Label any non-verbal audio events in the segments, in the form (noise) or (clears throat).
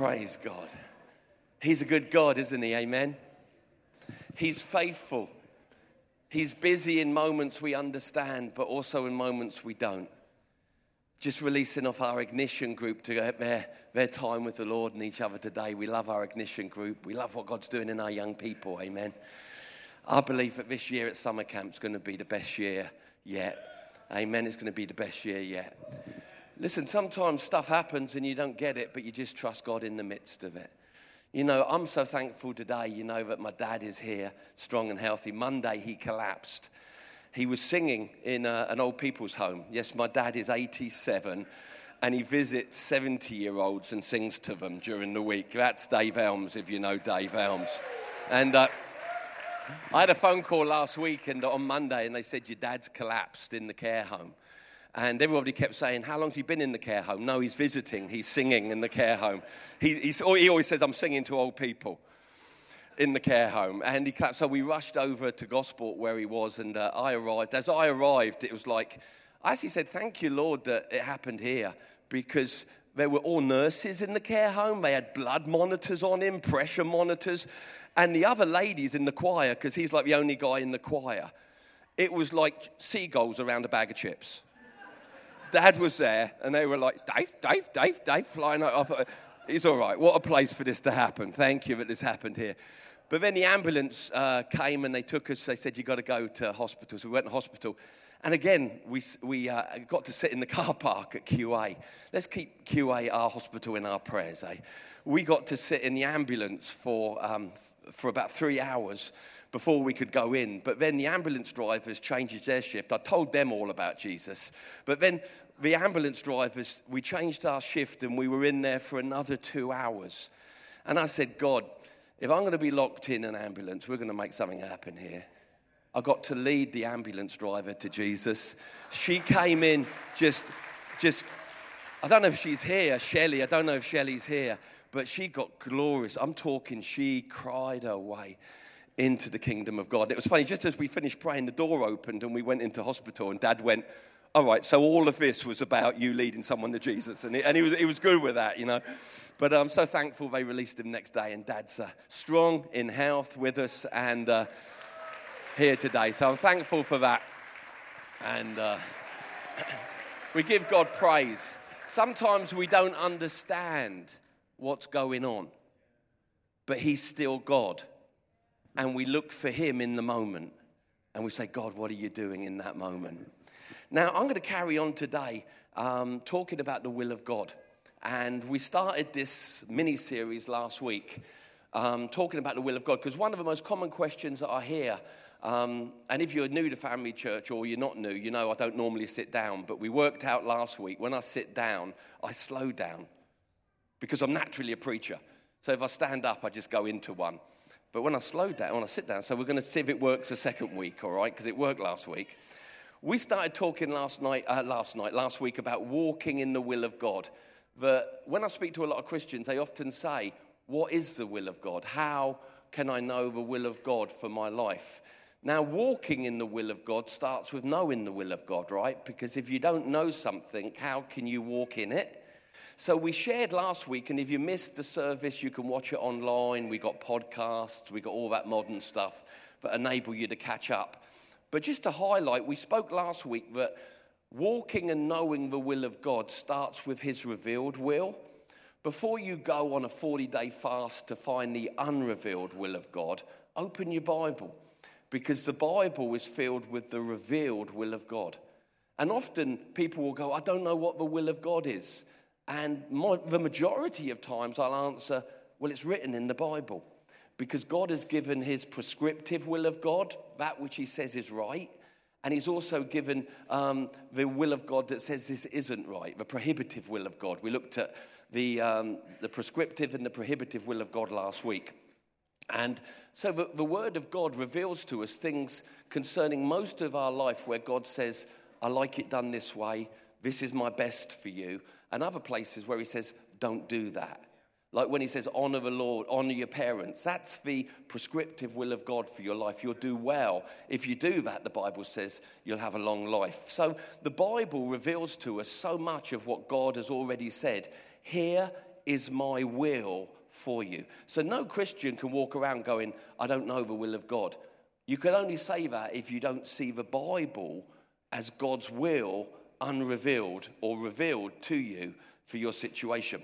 Praise God. He's a good God, isn't he? Amen. He's faithful. He's busy in moments we understand, but also in moments we don't. Just releasing off our ignition group to get their, their time with the Lord and each other today. We love our ignition group. We love what God's doing in our young people. Amen. I believe that this year at summer camp is going to be the best year yet. Amen. It's going to be the best year yet. Listen, sometimes stuff happens and you don't get it, but you just trust God in the midst of it. You know, I'm so thankful today, you know, that my dad is here, strong and healthy. Monday, he collapsed. He was singing in a, uh, an old people's home. Yes, my dad is 87 and he visits 70 year olds and sings to them during the week. That's Dave Elmes, if you know Dave Elmes. And uh, I had a phone call last week and on Monday, and they said, Your dad's collapsed in the care home. And everybody kept saying, How long's he been in the care home? No, he's visiting, he's singing in the care home. He, he always says, I'm singing to old people in the care home. And he so we rushed over to Gosport where he was, and uh, I arrived. As I arrived, it was like, I actually said, Thank you, Lord, that it happened here because there were all nurses in the care home. They had blood monitors on him, pressure monitors. And the other ladies in the choir, because he's like the only guy in the choir, it was like seagulls around a bag of chips. Dad was there, and they were like, Dave, Dave, Dave, Dave, flying off. He's all right. What a place for this to happen. Thank you that this happened here. But then the ambulance uh, came and they took us. They said, You've got to go to hospital. So we went to hospital. And again, we, we uh, got to sit in the car park at QA. Let's keep QA, our hospital, in our prayers, eh? We got to sit in the ambulance for, um, for about three hours before we could go in. But then the ambulance drivers changed their shift. I told them all about Jesus. But then the ambulance drivers, we changed our shift and we were in there for another two hours. And I said, God, if I'm going to be locked in an ambulance, we're going to make something happen here. I got to lead the ambulance driver to Jesus. She came in just, just, I don't know if she's here, Shelley. I don't know if Shelley's here, but she got glorious. I'm talking, she cried her way into the kingdom of God. It was funny, just as we finished praying, the door opened and we went into hospital, and dad went, All right, so all of this was about you leading someone to Jesus. And he, and he, was, he was good with that, you know. But I'm so thankful they released him next day, and dad's uh, strong in health with us and uh, here today. So I'm thankful for that. And uh, (clears throat) we give God praise. Sometimes we don't understand what's going on, but He's still God and we look for Him in the moment. And we say, God, what are you doing in that moment? Now, I'm going to carry on today um, talking about the will of God. And we started this mini series last week um, talking about the will of God because one of the most common questions that I hear, um, and if you're new to Family Church or you're not new, you know I don't normally sit down, but we worked out last week when I sit down, I slow down because I'm naturally a preacher. So if I stand up, I just go into one. But when I slow down, when I sit down, so we're going to see if it works a second week, all right? Because it worked last week. We started talking last night, uh, last night, last week about walking in the will of God. That when I speak to a lot of Christians, they often say, "What is the will of God? How can I know the will of God for my life?" Now, walking in the will of God starts with knowing the will of God, right? Because if you don't know something, how can you walk in it? So we shared last week, and if you missed the service, you can watch it online. We got podcasts, we got all that modern stuff that enable you to catch up. But just to highlight, we spoke last week that walking and knowing the will of God starts with His revealed will. Before you go on a 40 day fast to find the unrevealed will of God, open your Bible because the Bible is filled with the revealed will of God. And often people will go, I don't know what the will of God is. And the majority of times I'll answer, well, it's written in the Bible. Because God has given his prescriptive will of God, that which he says is right. And he's also given um, the will of God that says this isn't right, the prohibitive will of God. We looked at the, um, the prescriptive and the prohibitive will of God last week. And so the, the word of God reveals to us things concerning most of our life where God says, I like it done this way, this is my best for you and other places where he says, don't do that. Like when he says, honor the Lord, honor your parents. That's the prescriptive will of God for your life. You'll do well. If you do that, the Bible says you'll have a long life. So the Bible reveals to us so much of what God has already said here is my will for you. So no Christian can walk around going, I don't know the will of God. You can only say that if you don't see the Bible as God's will unrevealed or revealed to you for your situation.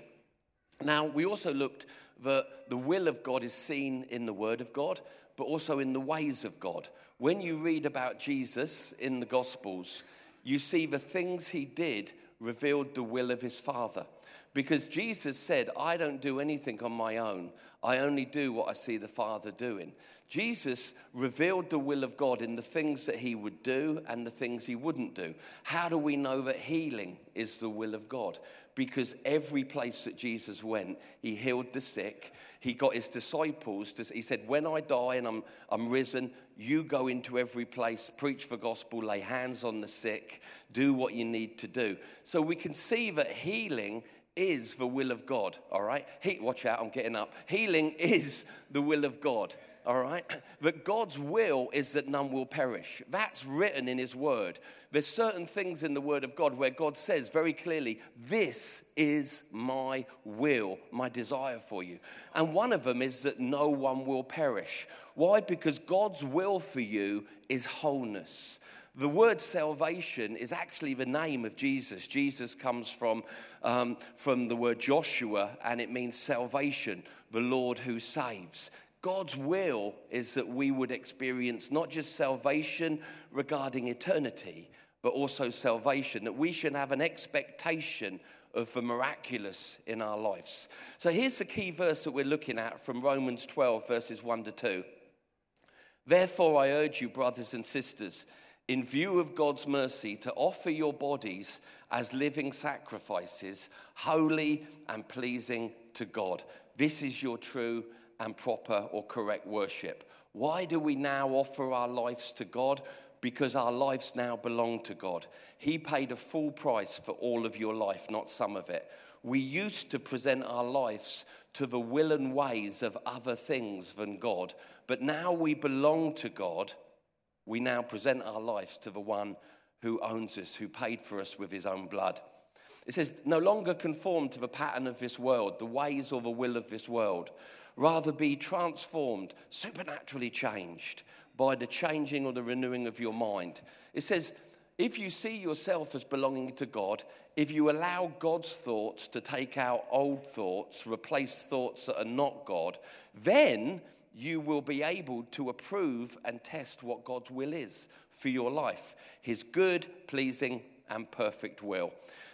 Now, we also looked that the will of God is seen in the Word of God, but also in the ways of God. When you read about Jesus in the Gospels, you see the things he did revealed the will of his Father. Because Jesus said, I don't do anything on my own. I only do what I see the Father doing. Jesus revealed the will of God in the things that he would do and the things he wouldn't do. How do we know that healing is the will of God? Because every place that Jesus went, he healed the sick. He got his disciples to, he said, When I die and I'm, I'm risen, you go into every place, preach the gospel, lay hands on the sick, do what you need to do. So we can see that healing is the will of God, all right? He, watch out, I'm getting up. Healing is the will of God, all right? (clears throat) But God's will is that none will perish. That's written in His Word. There's certain things in the Word of God where God says very clearly, This is my will, my desire for you. And one of them is that no one will perish. Why? Because God's will for you is wholeness. The word salvation is actually the name of Jesus. Jesus comes from, um, from the word Joshua, and it means salvation, the Lord who saves. God's will is that we would experience not just salvation regarding eternity, but also salvation, that we should have an expectation of the miraculous in our lives. So here's the key verse that we're looking at from Romans 12, verses 1 to 2. Therefore, I urge you, brothers and sisters, in view of God's mercy, to offer your bodies as living sacrifices, holy and pleasing to God. This is your true and proper or correct worship. Why do we now offer our lives to God? Because our lives now belong to God. He paid a full price for all of your life, not some of it. We used to present our lives to the will and ways of other things than God, but now we belong to God we now present our lives to the one who owns us, who paid for us with his own blood. It says, no longer conform to the pattern of this world, the ways or the will of this world. Rather be transformed, supernaturally changed by the changing or the renewing of your mind. It says, if you see yourself as belonging to God, if you allow God's thoughts to take out old thoughts, replace thoughts that are not God, then you will be able to approve and test what God's will is for your life His good, pleasing, and perfect will.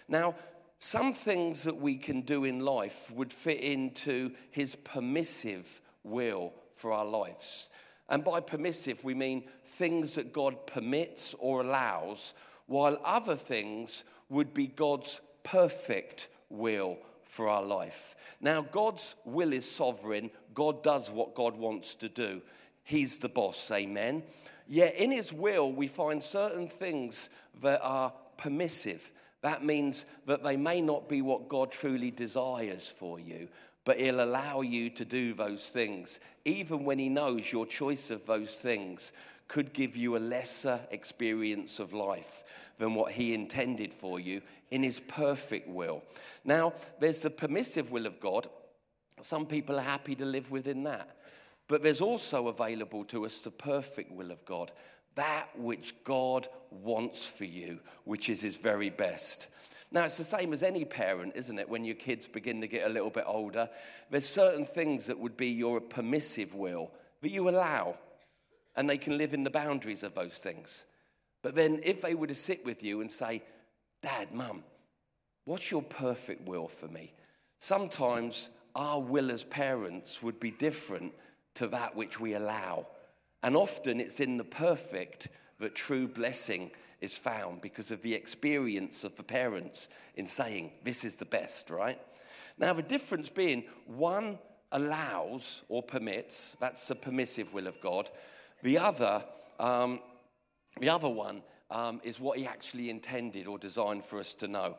Now, some things that we can do in life would fit into His permissive will for our lives. And by permissive, we mean things that God permits or allows, while other things would be God's perfect will for our life. Now, God's will is sovereign. God does what God wants to do. He's the boss, amen. Yet in His will, we find certain things that are permissive. That means that they may not be what God truly desires for you, but He'll allow you to do those things, even when He knows your choice of those things could give you a lesser experience of life than what He intended for you in his perfect will. Now, there's the permissive will of God. Some people are happy to live within that. But there's also available to us the perfect will of God, that which God wants for you, which is his very best. Now, it's the same as any parent, isn't it? When your kids begin to get a little bit older, there's certain things that would be your permissive will that you allow, and they can live in the boundaries of those things. But then, if they were to sit with you and say, Dad, Mum, what's your perfect will for me? Sometimes our will as parents would be different to that which we allow. And often it's in the perfect that true blessing is found because of the experience of the parents in saying, This is the best, right? Now, the difference being one allows or permits, that's the permissive will of God. The other, um, the other one um, is what he actually intended or designed for us to know.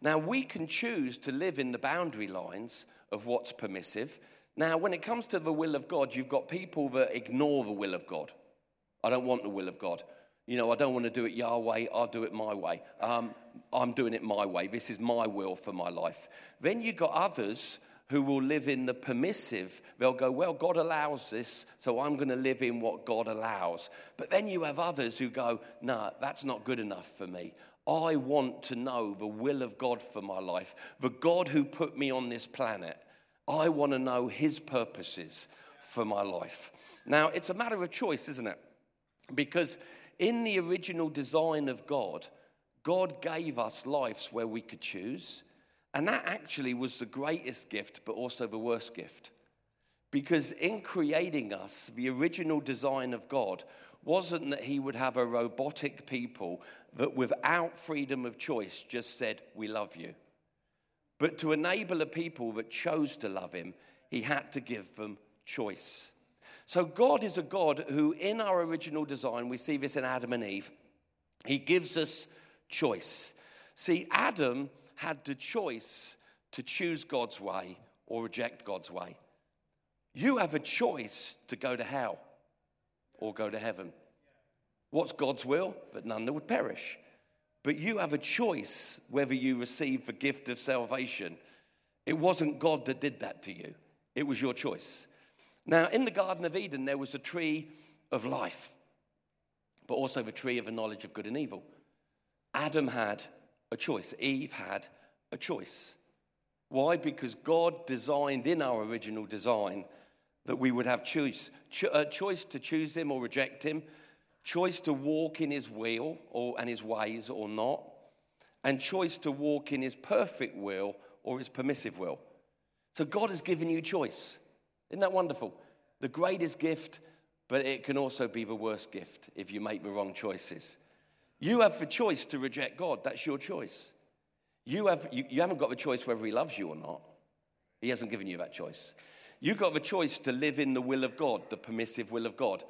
Now, we can choose to live in the boundary lines of what's permissive. Now, when it comes to the will of God, you've got people that ignore the will of God. I don't want the will of God. You know, I don't want to do it Yahweh, I'll do it my way. Um, I'm doing it my way. This is my will for my life. Then you've got others who will live in the permissive. They'll go, Well, God allows this, so I'm going to live in what God allows. But then you have others who go, No, nah, that's not good enough for me. I want to know the will of God for my life, the God who put me on this planet. I want to know his purposes for my life. Now, it's a matter of choice, isn't it? Because in the original design of God, God gave us lives where we could choose. And that actually was the greatest gift, but also the worst gift. Because in creating us, the original design of God wasn't that He would have a robotic people that without freedom of choice just said, We love you. But to enable a people that chose to love Him, He had to give them choice. So God is a God who, in our original design, we see this in Adam and Eve, He gives us choice. See, Adam had the choice to choose God's way or reject God's way. You have a choice to go to hell or go to heaven. What's God's will? That none that would perish. But you have a choice whether you receive the gift of salvation. It wasn't God that did that to you, it was your choice. Now, in the Garden of Eden, there was a tree of life, but also the tree of the knowledge of good and evil. Adam had a choice. Eve had a choice. Why? Because God designed in our original design that we would have choice, Cho- a choice to choose Him or reject Him, choice to walk in His will or, and His ways or not, and choice to walk in His perfect will or His permissive will. So God has given you choice. Isn't that wonderful? The greatest gift, but it can also be the worst gift if you make the wrong choices. You have the choice to reject God. That's your choice. You, have, you, you haven't got the choice whether He loves you or not. He hasn't given you that choice. You've got the choice to live in the will of God, the permissive will of God.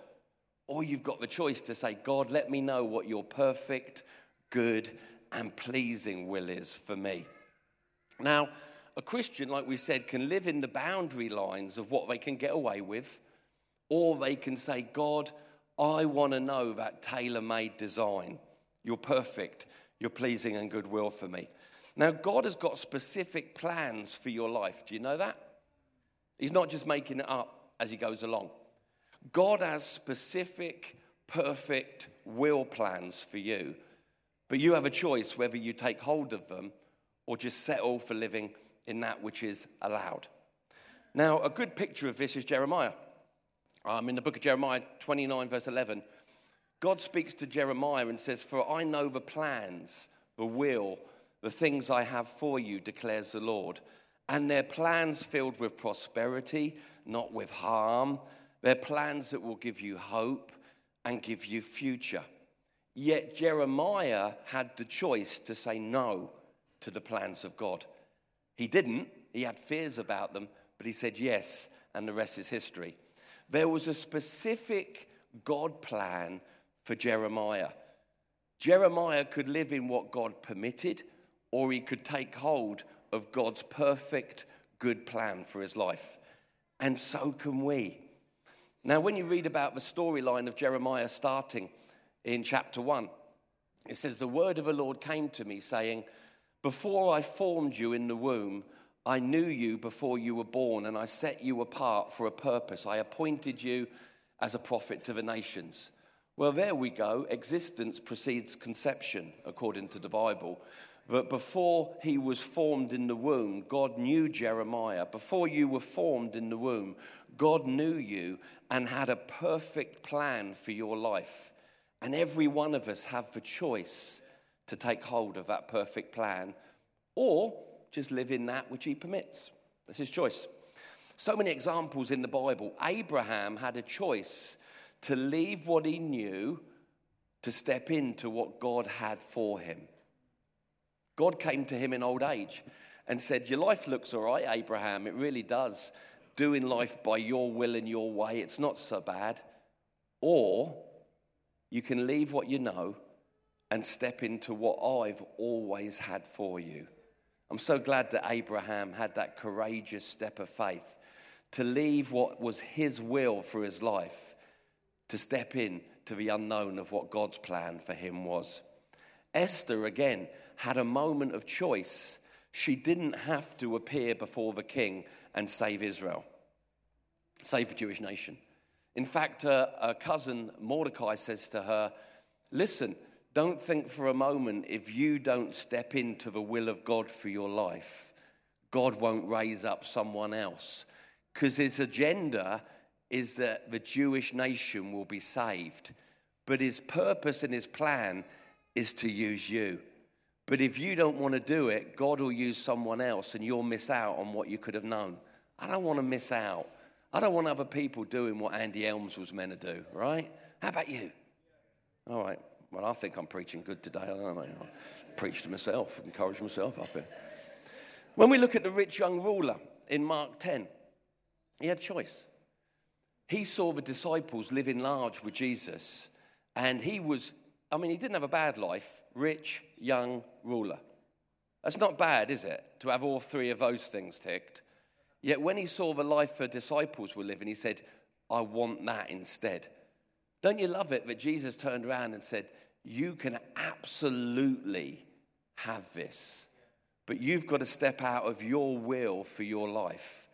Or you've got the choice to say, God, let me know what your perfect, good, and pleasing will is for me. Now, a Christian, like we said, can live in the boundary lines of what they can get away with, or they can say, God, I want to know that tailor made design. You're perfect. You're pleasing and goodwill for me. Now, God has got specific plans for your life. Do you know that? He's not just making it up as he goes along. God has specific, perfect will plans for you, but you have a choice whether you take hold of them or just settle for living in that which is allowed. Now, a good picture of this is Jeremiah. Um, in the book of Jeremiah 29, verse 11, God speaks to Jeremiah and says, For I know the plans, the will, the things I have for you, declares the Lord. And they're plans filled with prosperity, not with harm. They're plans that will give you hope and give you future. Yet Jeremiah had the choice to say no to the plans of God. He didn't, he had fears about them, but he said yes, and the rest is history. There was a specific God plan for Jeremiah. Jeremiah could live in what God permitted, or he could take hold of God's perfect, good plan for his life. And so can we. Now, when you read about the storyline of Jeremiah starting in chapter 1, it says, The word of the Lord came to me, saying, Before I formed you in the womb, I knew you before you were born, and I set you apart for a purpose. I appointed you as a prophet to the nations. Well, there we go. Existence precedes conception, according to the Bible. But before he was formed in the womb, God knew Jeremiah. Before you were formed in the womb, God knew you and had a perfect plan for your life. And every one of us have the choice to take hold of that perfect plan or just live in that which he permits. That's his choice. So many examples in the Bible. Abraham had a choice to leave what he knew to step into what God had for him. God came to him in old age and said, Your life looks all right, Abraham. It really does. Doing life by your will and your way, it's not so bad. Or you can leave what you know and step into what I've always had for you. I'm so glad that Abraham had that courageous step of faith to leave what was his will for his life to step in to the unknown of what God's plan for him was. Esther, again, had a moment of choice. She didn't have to appear before the king and save Israel, save the Jewish nation. In fact, uh, her cousin Mordecai says to her, Listen, don't think for a moment if you don't step into the will of God for your life, God won't raise up someone else. Because his agenda is that the Jewish nation will be saved. But his purpose and his plan is to use you. But if you don't want to do it, God will use someone else and you'll miss out on what you could have known. I don't want to miss out. I don't want other people doing what Andy Elmes was meant to do, right? How about you? All right. Well, I think I'm preaching good today. I don't know. I preach to myself, encourage myself up here. When we look at the rich young ruler in Mark 10, he had a choice. He saw the disciples living large with Jesus, and he was, I mean, he didn't have a bad life rich, young ruler. That's not bad, is it, to have all three of those things ticked? Yet when he saw the life the disciples were living, he said, I want that instead. Don't you love it that Jesus turned around and said, You can absolutely have this, but you've got to step out of your will for your life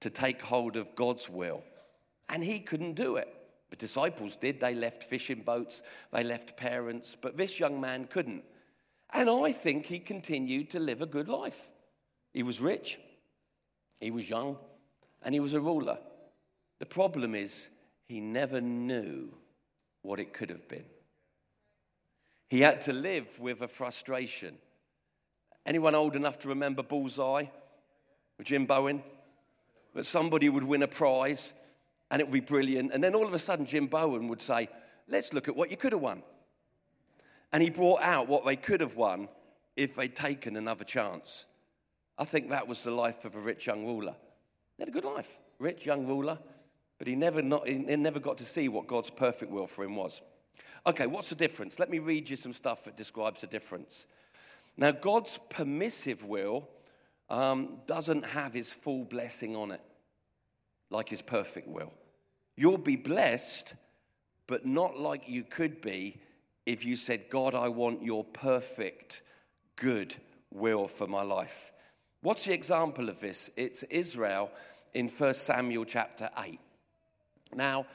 to take hold of God's will. And he couldn't do it. The disciples did. They left fishing boats, they left parents, but this young man couldn't. And I think he continued to live a good life. He was rich, he was young, and he was a ruler. The problem is, he never knew what it could have been. He had to live with a frustration. Anyone old enough to remember Bullseye with Jim Bowen? That somebody would win a prize and it would be brilliant. And then all of a sudden, Jim Bowen would say, Let's look at what you could have won. And he brought out what they could have won if they'd taken another chance. I think that was the life of a rich young ruler. He had a good life, rich young ruler, but he never, not, he never got to see what God's perfect will for him was. Okay, what's the difference? Let me read you some stuff that describes the difference. Now, God's permissive will um, doesn't have his full blessing on it, like his perfect will. You'll be blessed, but not like you could be if you said, God, I want your perfect, good will for my life. What's the example of this? It's Israel in 1 Samuel chapter 8. Now,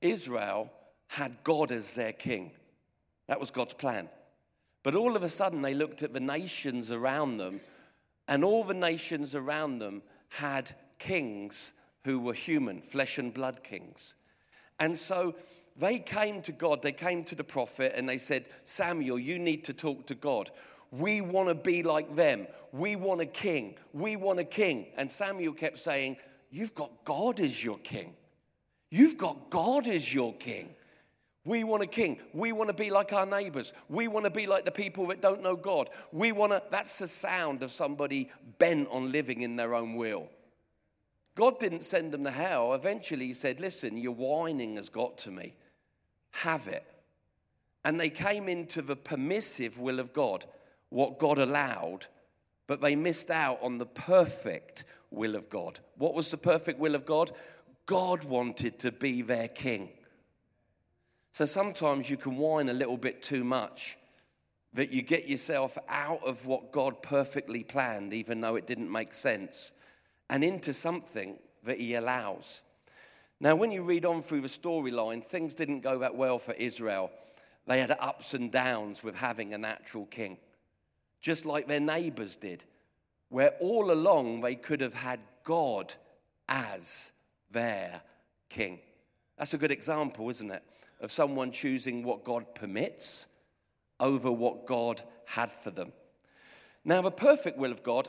Israel had God as their king. That was God's plan. But all of a sudden, they looked at the nations around them, and all the nations around them had kings who were human, flesh and blood kings. And so they came to God, they came to the prophet, and they said, Samuel, you need to talk to God. We want to be like them. We want a king. We want a king. And Samuel kept saying, You've got God as your king. You've got God as your king. We want a king. We want to be like our neighbors. We want to be like the people that don't know God. We want to, that's the sound of somebody bent on living in their own will. God didn't send them to hell. Eventually, He said, Listen, your whining has got to me. Have it. And they came into the permissive will of God, what God allowed, but they missed out on the perfect will of God. What was the perfect will of God? God wanted to be their king. So sometimes you can whine a little bit too much that you get yourself out of what God perfectly planned, even though it didn't make sense and into something that he allows. Now, when you read on through the storyline, things didn't go that well for Israel. They had ups and downs with having a natural king, just like their neighbors did, where all along they could have had God as their king. That's a good example, isn't it? Of someone choosing what God permits over what God had for them. Now, the perfect will of God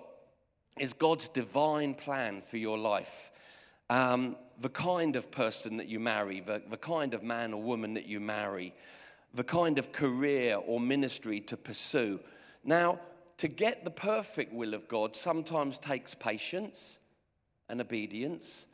is God's divine plan for your life. Um, the kind of person that you marry, the, the kind of man or woman that you marry, the kind of career or ministry to pursue. Now, to get the perfect will of God sometimes takes patience and obedience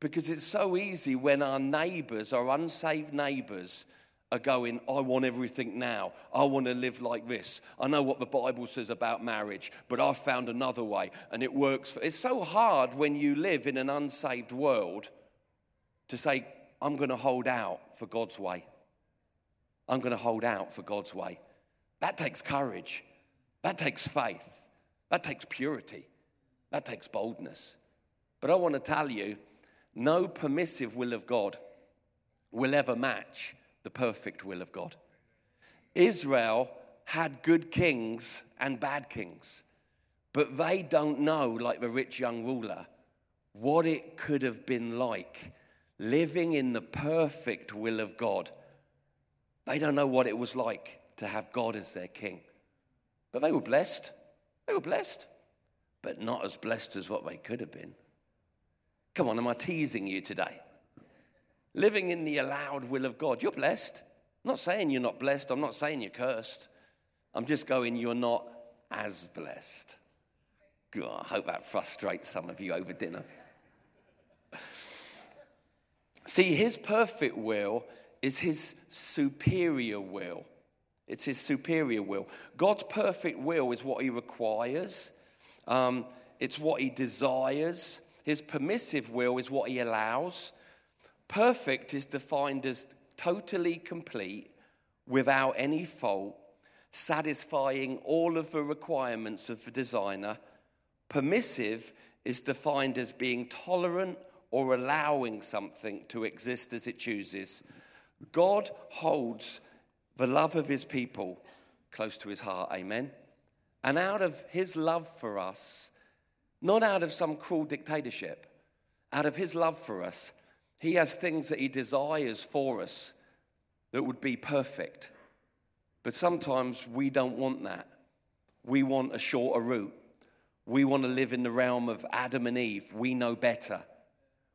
because it's so easy when our neighbors, our unsaved neighbors, are going, I want everything now. I want to live like this. I know what the Bible says about marriage, but I've found another way and it works. For... It's so hard when you live in an unsaved world to say, I'm going to hold out for God's way. I'm going to hold out for God's way. That takes courage, that takes faith. That takes purity, that takes boldness. But I want to tell you no permissive will of God will ever match the perfect will of God. Israel had good kings and bad kings, but they don't know, like the rich young ruler, what it could have been like living in the perfect will of God. They don't know what it was like to have God as their king. But they were blessed. They were blessed, but not as blessed as what they could have been. Come on, am I teasing you today? Living in the allowed will of God. You're blessed. I'm not saying you're not blessed. I'm not saying you're cursed. I'm just going, you're not as blessed. God, I hope that frustrates some of you over dinner. See, his perfect will is his superior will. It's his superior will. God's perfect will is what he requires, um, it's what he desires. His permissive will is what he allows. Perfect is defined as totally complete, without any fault, satisfying all of the requirements of the designer. Permissive is defined as being tolerant or allowing something to exist as it chooses. God holds the love of his people close to his heart. Amen. And out of his love for us, not out of some cruel dictatorship, out of his love for us, he has things that he desires for us that would be perfect. But sometimes we don't want that. We want a shorter route. We want to live in the realm of Adam and Eve. We know better.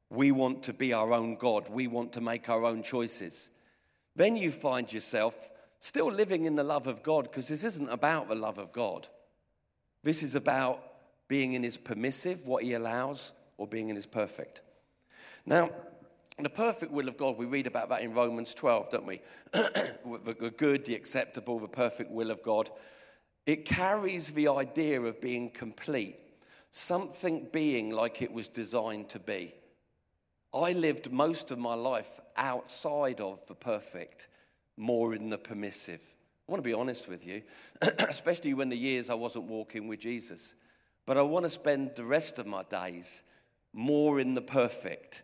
We want to be our own God. We want to make our own choices. Then you find yourself still living in the love of God because this isn't about the love of God. This is about being in His permissive, what He allows, or being in His perfect. Now, the perfect will of God, we read about that in Romans 12, don't we? (clears throat) the good, the acceptable, the perfect will of God. It carries the idea of being complete, something being like it was designed to be. I lived most of my life outside of the perfect, more in the permissive. I want to be honest with you, (clears throat) especially when the years I wasn't walking with Jesus. But I want to spend the rest of my days more in the perfect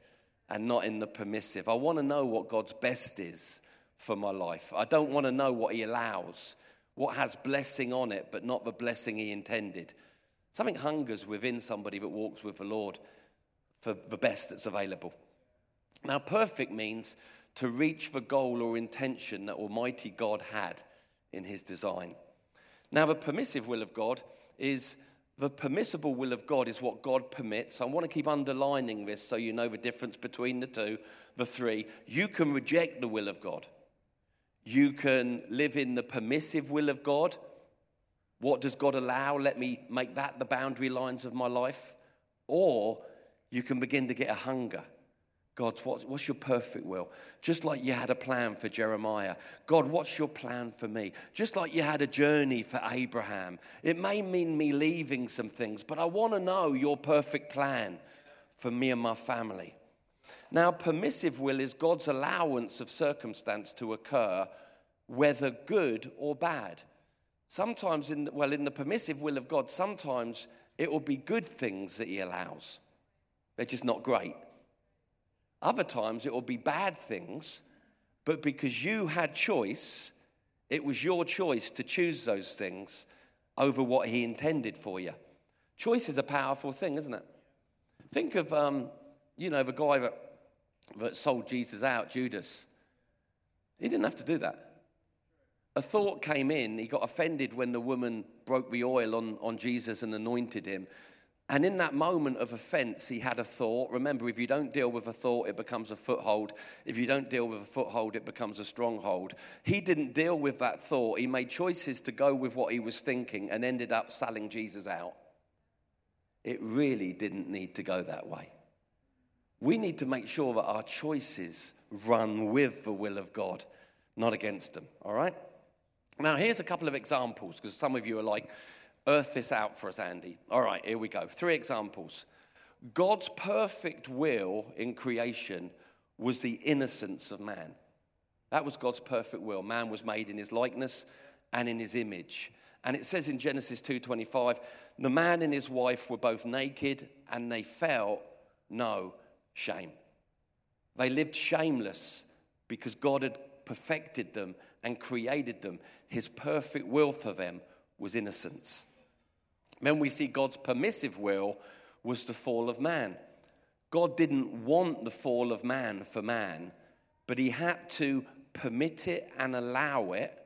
and not in the permissive. I want to know what God's best is for my life. I don't want to know what He allows, what has blessing on it, but not the blessing He intended. Something hungers within somebody that walks with the Lord for the best that's available. Now, perfect means to reach the goal or intention that Almighty God had in His design. Now, the permissive will of God is the permissible will of God is what God permits. I want to keep underlining this so you know the difference between the two, the three. You can reject the will of God. You can live in the permissive will of God. What does God allow? Let me make that the boundary lines of my life. Or you can begin to get a hunger God, what's, what's your perfect will? Just like you had a plan for Jeremiah. God, what's your plan for me? Just like you had a journey for Abraham. It may mean me leaving some things, but I want to know your perfect plan for me and my family. Now, permissive will is God's allowance of circumstance to occur, whether good or bad. Sometimes, in the, well, in the permissive will of God, sometimes it will be good things that He allows. They're just not great. Other times it will be bad things, but because you had choice, it was your choice to choose those things over what He intended for you. Choice is a powerful thing, isn't it? Think of, um, you know, the guy that, that sold Jesus out, Judas. He didn't have to do that. A thought came in. He got offended when the woman broke the oil on, on Jesus and anointed him. And in that moment of offense, he had a thought. Remember, if you don't deal with a thought, it becomes a foothold. If you don't deal with a foothold, it becomes a stronghold. He didn't deal with that thought. He made choices to go with what he was thinking and ended up selling Jesus out. It really didn't need to go that way. We need to make sure that our choices run with the will of God, not against them. All right? Now, here's a couple of examples because some of you are like, earth this out for us, Andy. All right, here we go. Three examples. God's perfect will in creation was the innocence of man. That was God's perfect will. Man was made in his likeness and in his image. And it says in Genesis 2:25, the man and his wife were both naked and they felt no shame. They lived shameless because God had perfected them and created them. His perfect will for them was innocence. Then we see God's permissive will was the fall of man. God didn't want the fall of man for man, but he had to permit it and allow it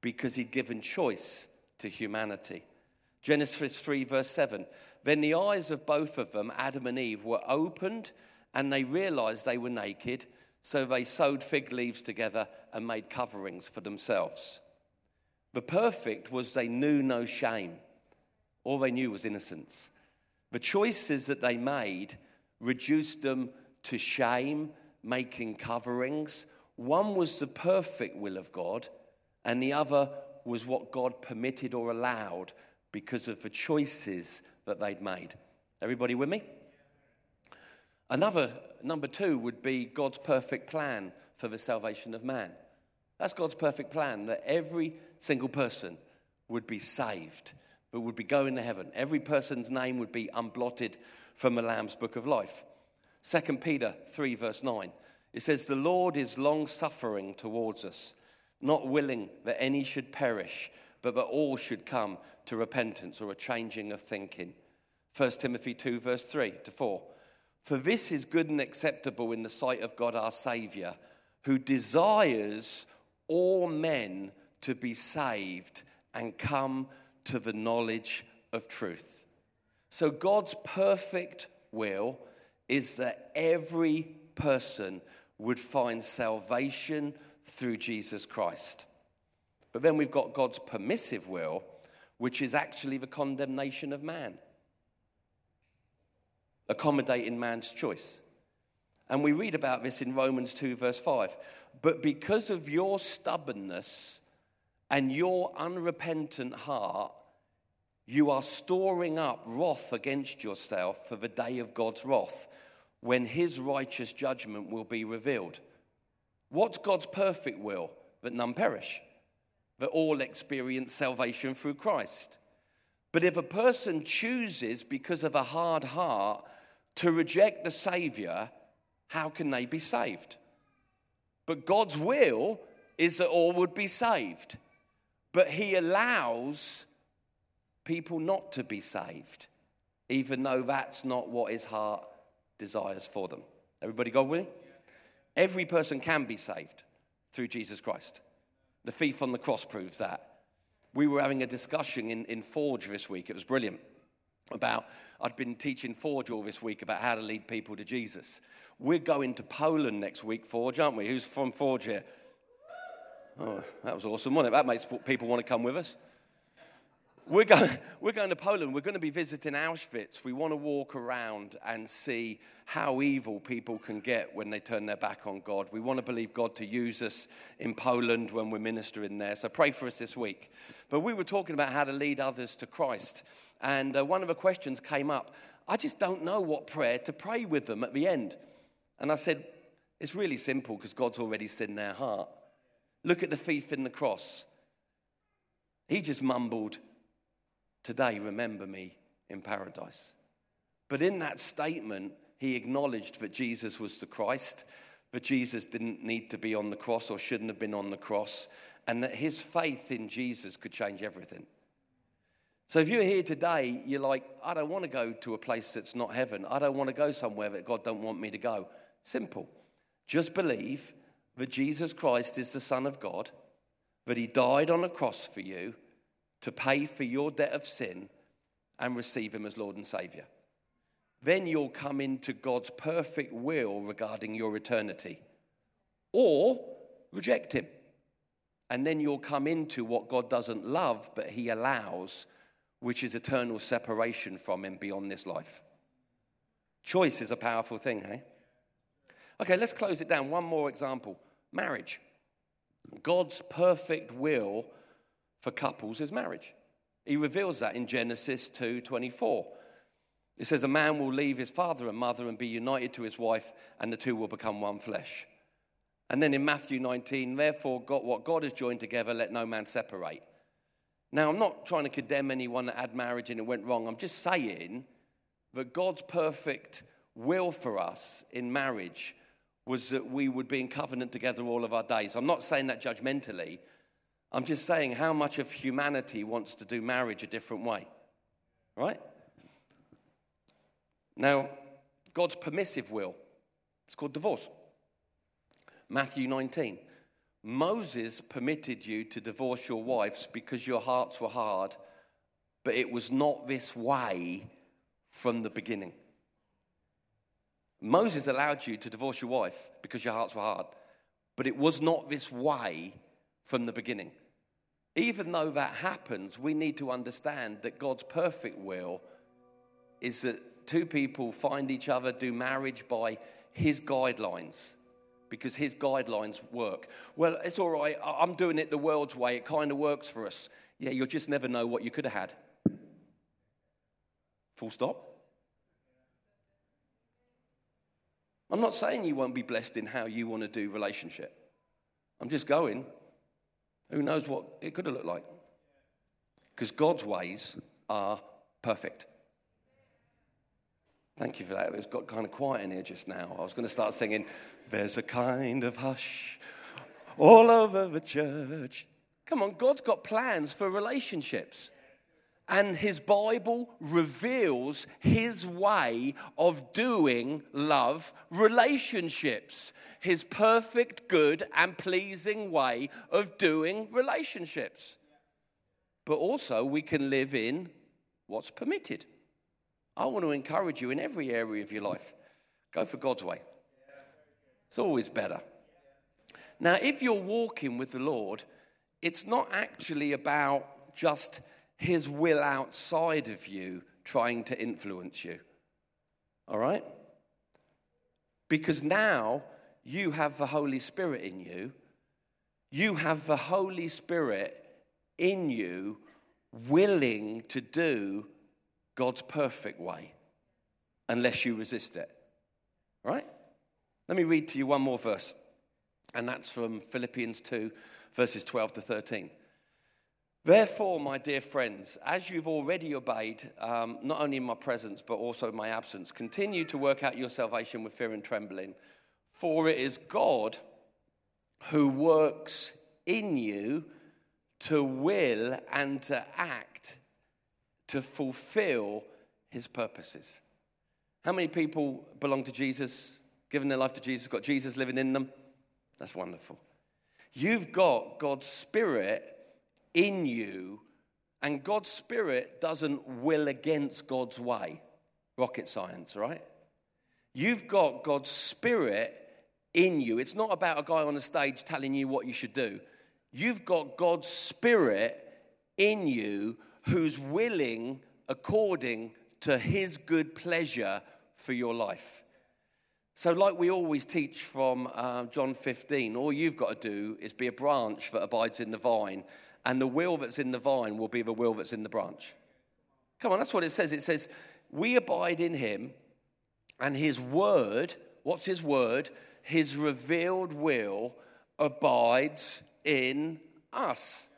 because he'd given choice to humanity. Genesis 3, verse 7. Then the eyes of both of them, Adam and Eve, were opened and they realized they were naked, so they sewed fig leaves together and made coverings for themselves. The perfect was they knew no shame. All they knew was innocence. The choices that they made reduced them to shame, making coverings. One was the perfect will of God, and the other was what God permitted or allowed because of the choices that they'd made. Everybody with me? Another, number two, would be God's perfect plan for the salvation of man. That's God's perfect plan that every single person would be saved, but would be going to heaven. Every person's name would be unblotted from the Lamb's book of life. 2 Peter 3, verse 9. It says, The Lord is long suffering towards us, not willing that any should perish, but that all should come to repentance or a changing of thinking. 1 Timothy 2, verse 3 to 4. For this is good and acceptable in the sight of God our Saviour, who desires all men to be saved and come to the knowledge of truth. So, God's perfect will is that every person would find salvation through Jesus Christ. But then we've got God's permissive will, which is actually the condemnation of man, accommodating man's choice. And we read about this in Romans 2, verse 5. But because of your stubbornness and your unrepentant heart, you are storing up wrath against yourself for the day of God's wrath, when his righteous judgment will be revealed. What's God's perfect will? That none perish, that all experience salvation through Christ. But if a person chooses, because of a hard heart, to reject the Savior, how can they be saved? But God's will is that all would be saved. But He allows people not to be saved, even though that's not what His heart desires for them. Everybody go with me? Every person can be saved through Jesus Christ. The thief on the cross proves that. We were having a discussion in, in Forge this week. It was brilliant. About, I'd been teaching Forge all this week about how to lead people to Jesus. We're going to Poland next week, Forge, aren't we? Who's from Forge here? Oh, that was awesome, wasn't it? That makes people want to come with us. We're going, (laughs) we're going to Poland. We're going to be visiting Auschwitz. We want to walk around and see how evil people can get when they turn their back on God. We want to believe God to use us in Poland when we're ministering there. So pray for us this week. But we were talking about how to lead others to Christ. And uh, one of the questions came up I just don't know what prayer to pray with them at the end. And I said, It's really simple because God's already seen their heart. Look at the thief in the cross. He just mumbled, Today, remember me in paradise. But in that statement, he acknowledged that Jesus was the Christ, that Jesus didn't need to be on the cross or shouldn't have been on the cross, and that his faith in Jesus could change everything. So if you're here today, you're like, I don't want to go to a place that's not heaven. I don't want to go somewhere that God don't want me to go. Simple. Just believe that Jesus Christ is the Son of God, that he died on a cross for you, to pay for your debt of sin and receive Him as Lord and Savior. Then you'll come into God's perfect will regarding your eternity, or reject Him. And then you'll come into what God doesn't love, but He allows, which is eternal separation from Him beyond this life. Choice is a powerful thing, hey? Okay, let's close it down. One more example marriage. God's perfect will for couples is marriage. He reveals that in Genesis 2:24. It says a man will leave his father and mother and be united to his wife and the two will become one flesh. And then in Matthew 19, therefore God, what God has joined together let no man separate. Now, I'm not trying to condemn anyone that had marriage and it went wrong. I'm just saying that God's perfect will for us in marriage was that we would be in covenant together all of our days. I'm not saying that judgmentally. I'm just saying how much of humanity wants to do marriage a different way. Right? Now, God's permissive will, it's called divorce. Matthew 19. Moses permitted you to divorce your wives because your hearts were hard, but it was not this way from the beginning. Moses allowed you to divorce your wife because your hearts were hard, but it was not this way from the beginning. Even though that happens, we need to understand that God's perfect will is that two people find each other, do marriage by his guidelines because his guidelines work. Well, it's all right. I'm doing it the world's way. It kind of works for us. Yeah, you'll just never know what you could have had. Full stop. I'm not saying you won't be blessed in how you want to do relationship. I'm just going. Who knows what it could have looked like? Because God's ways are perfect. Thank you for that. It's got kind of quiet in here just now. I was going to start singing, There's a kind of hush all over the church. Come on, God's got plans for relationships. And his Bible reveals his way of doing love relationships, his perfect, good, and pleasing way of doing relationships. But also, we can live in what's permitted. I want to encourage you in every area of your life go for God's way. It's always better. Now, if you're walking with the Lord, it's not actually about just His will outside of you trying to influence you. All right? Because now you have the Holy Spirit in you. You have the Holy Spirit in you willing to do God's perfect way unless you resist it. Right? Let me read to you one more verse, and that's from Philippians 2, verses 12 to 13. Therefore, my dear friends, as you've already obeyed, um, not only in my presence, but also in my absence, continue to work out your salvation with fear and trembling. For it is God who works in you to will and to act to fulfill his purposes. How many people belong to Jesus, given their life to Jesus, got Jesus living in them? That's wonderful. You've got God's Spirit in you, and God's Spirit doesn't will against God's way. Rocket science, right? You've got God's Spirit in you. It's not about a guy on a stage telling you what you should do. You've got God's Spirit in you who's willing according to his good pleasure for your life. So, like we always teach from uh, John 15, all you've got to do is be a branch that abides in the vine, and the will that's in the vine will be the will that's in the branch. Come on, that's what it says. It says, We abide in him, and his word, what's his word? His revealed will abides in us.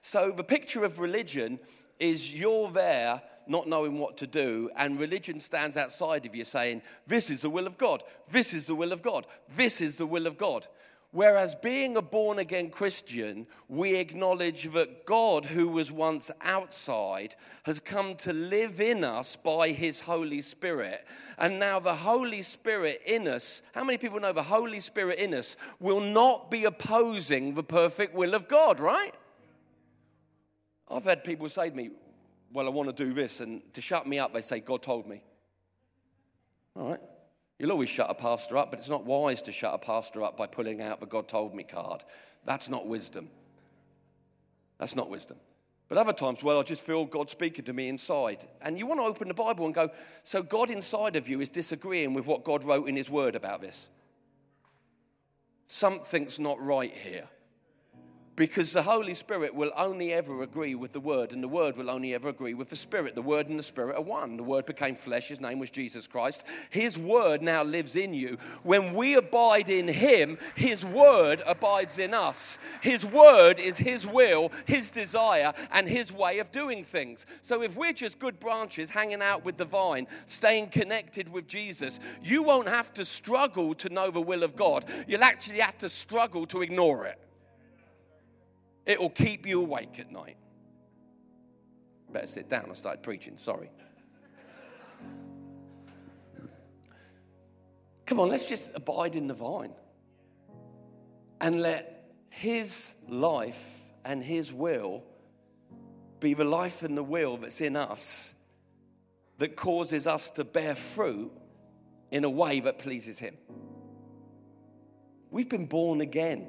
So, the picture of religion is you're there not knowing what to do, and religion stands outside of you saying, This is the will of God, this is the will of God, this is the will of God. Whereas being a born again Christian, we acknowledge that God, who was once outside, has come to live in us by his Holy Spirit. And now the Holy Spirit in us, how many people know the Holy Spirit in us will not be opposing the perfect will of God, right? I've had people say to me, Well, I want to do this. And to shut me up, they say, God told me. All right. You'll always shut a pastor up, but it's not wise to shut a pastor up by pulling out the God told me card. That's not wisdom. That's not wisdom. But other times, well, I just feel God speaking to me inside. And you want to open the Bible and go, so God inside of you is disagreeing with what God wrote in His Word about this. Something's not right here. Because the Holy Spirit will only ever agree with the Word, and the Word will only ever agree with the Spirit. The Word and the Spirit are one. The Word became flesh, His name was Jesus Christ. His Word now lives in you. When we abide in Him, His Word abides in us. His Word is His will, His desire, and His way of doing things. So if we're just good branches hanging out with the vine, staying connected with Jesus, you won't have to struggle to know the will of God. You'll actually have to struggle to ignore it. It will keep you awake at night. Better sit down. I started preaching. Sorry. Come on, let's just abide in the vine and let His life and His will be the life and the will that's in us that causes us to bear fruit in a way that pleases Him. We've been born again.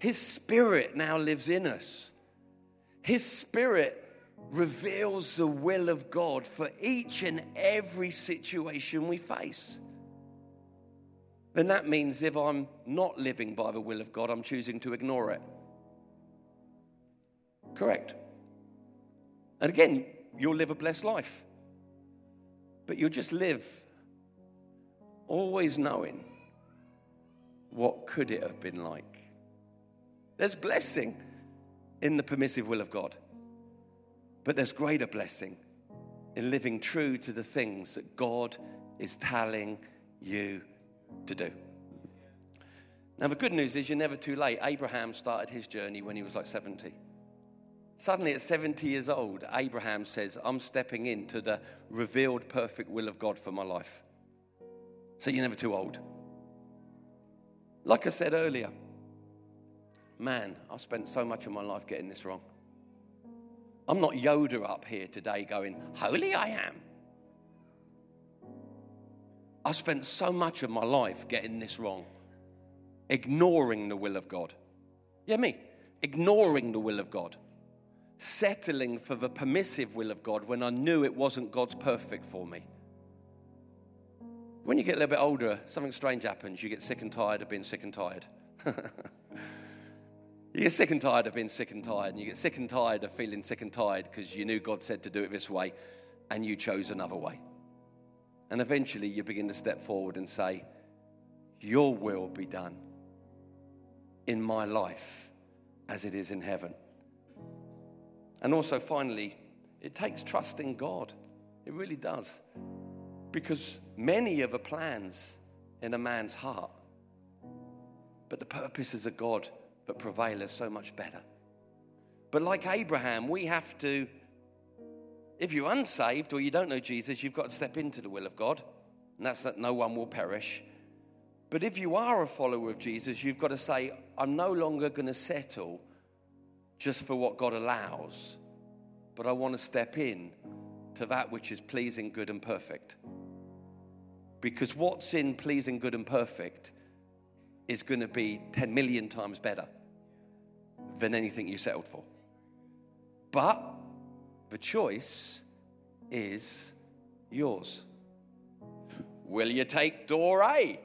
His Spirit now lives in us. His Spirit reveals the will of God for each and every situation we face. Then that means if I'm not living by the will of God, I'm choosing to ignore it. Correct. And again, you'll live a blessed life. But you'll just live always knowing what could it have been like. There's blessing in the permissive will of God, but there's greater blessing in living true to the things that God is telling you to do. Now, the good news is you're never too late. Abraham started his journey when he was like 70. Suddenly, at 70 years old, Abraham says, I'm stepping into the revealed perfect will of God for my life. So you're never too old. Like I said earlier, man, I spent so much of my life getting this wrong. I'm not Yoda up here today going, Holy I am. I spent so much of my life getting this wrong, ignoring the will of God. Yeah, me, ignoring the will of God, settling for the permissive will of God when I knew it wasn't God's perfect for me. When you get a little bit older, something strange happens. You get sick and tired of being sick and tired. (laughs) You get sick and tired of being sick and tired, and you get sick and tired of feeling sick and tired because you knew God said to do it this way and you chose another way. And eventually you begin to step forward and say, Your will be done in my life as it is in heaven. And also, finally, it takes trust in God. It really does. Because many are the plans in a man's heart, but the purposes of God but prevail is so much better. But like Abraham, we have to, if you're unsaved or you don't know Jesus, you've got to step into the will of God, and that's that no one will perish. But if you are a follower of Jesus, you've got to say, I'm no longer going to settle just for what God allows, but I want to step in to that which is pleasing, good, and perfect. Because what's in pleasing, good, and perfect is going to be 10 million times better than anything you settled for. But the choice is yours. Will you take door A?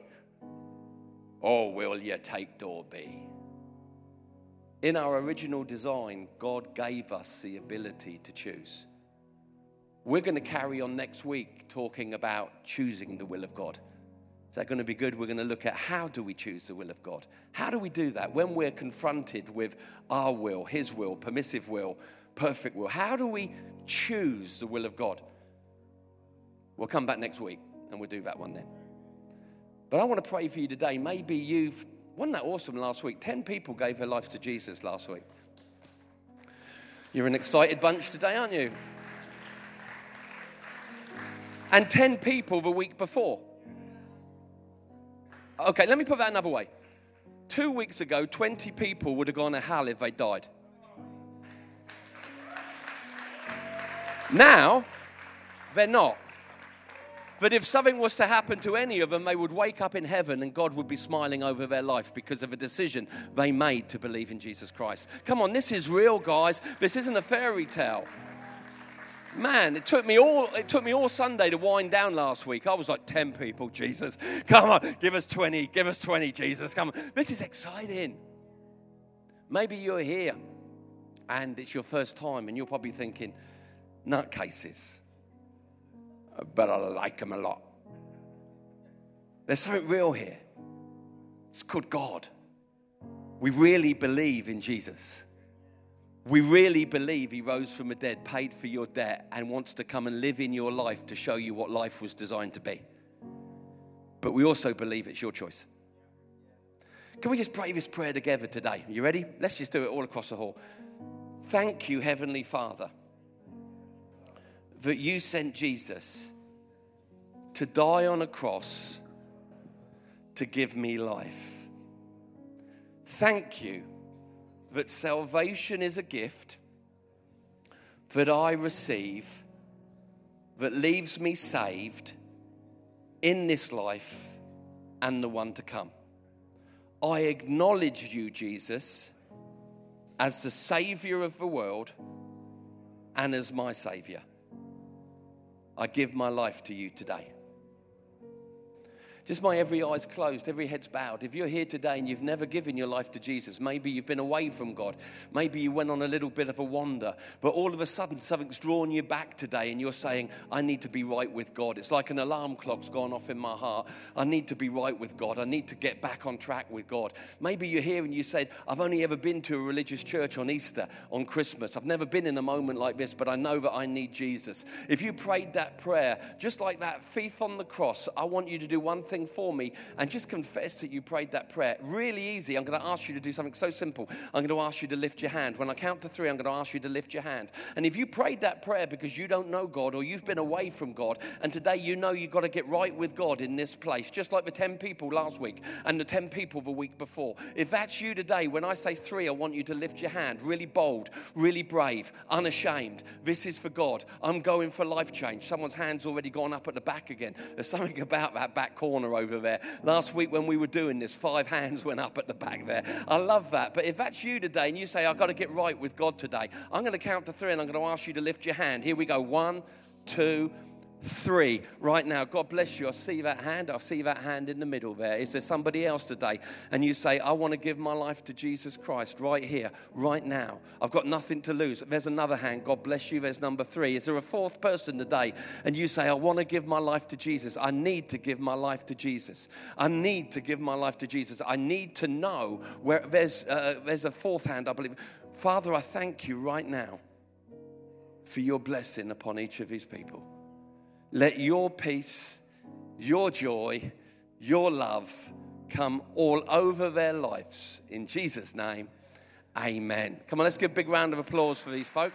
Or will you take door B? In our original design, God gave us the ability to choose. We're going to carry on next week talking about choosing the will of God. Is that going to be good? We're going to look at how do we choose the will of God? How do we do that when we're confronted with our will, His will, permissive will, perfect will? How do we choose the will of God? We'll come back next week and we'll do that one then. But I want to pray for you today. Maybe you've, wasn't that awesome last week? 10 people gave their life to Jesus last week. You're an excited bunch today, aren't you? And 10 people the week before. Okay, let me put that another way. Two weeks ago, 20 people would have gone to hell if they died. Now, they're not. But if something was to happen to any of them, they would wake up in heaven and God would be smiling over their life because of a decision they made to believe in Jesus Christ. Come on, this is real, guys. This isn't a fairy tale. Man, it took me all it took me all Sunday to wind down last week. I was like 10 people, Jesus. Come on, give us 20, give us 20, Jesus. Come on. This is exciting. Maybe you're here and it's your first time and you're probably thinking, nutcases, uh, but I like them a lot. There's something real here. It's called God. We really believe in Jesus. We really believe he rose from the dead, paid for your debt, and wants to come and live in your life to show you what life was designed to be. But we also believe it's your choice. Can we just pray this prayer together today? Are you ready? Let's just do it all across the hall. Thank you, Heavenly Father, that you sent Jesus to die on a cross to give me life. Thank you that salvation is a gift that I receive that leaves me saved in this life and the one to come. I acknowledge you, Jesus, as the Savior of the world and as my Savior. I give my life to you today. Just my every eye's closed, every head's bowed. If you're here today and you've never given your life to Jesus, maybe you've been away from God, maybe you went on a little bit of a wander, but all of a sudden something's drawn you back today and you're saying, I need to be right with God. It's like an alarm clock's gone off in my heart. I need to be right with God. I need to get back on track with God. Maybe you're here and you said, I've only ever been to a religious church on Easter, on Christmas. I've never been in a moment like this, but I know that I need Jesus. If you prayed that prayer, just like that thief on the cross, I want you to do one thing thing for me and just confess that you prayed that prayer. Really easy. I'm going to ask you to do something so simple. I'm going to ask you to lift your hand. When I count to three, I'm going to ask you to lift your hand. And if you prayed that prayer because you don't know God or you've been away from God, and today you know you've got to get right with God in this place, just like the 10 people last week and the 10 people the week before. If that's you today, when I say three, I want you to lift your hand. Really bold, really brave, unashamed. This is for God. I'm going for life change. Someone's hand's already gone up at the back again. There's something about that back corner corner over there. Last week when we were doing this, five (laughs) hands went up at the back there. I love that. But if that's you today and you say, I've got to get right with God today, I'm going to count to three and I'm going to ask you to lift your hand. Here we go. One, two, three right now. God bless you. I see that hand. I see that hand in the middle there. Is there somebody else today? And you say, I want to give my life to Jesus Christ right here, right now. I've got nothing to lose. There's another hand. God bless you. There's number three. Is there a fourth person today? And you say, I want to give my life to Jesus. I need to give my life to Jesus. I need to give my life to Jesus. I need to know where there's, uh, there's a fourth hand, I believe. Father, I thank you right now for your blessing upon each of these people. Let your peace, your joy, your love come all over their lives. In Jesus' name, amen. Come on, let's give a big round of applause for these folk.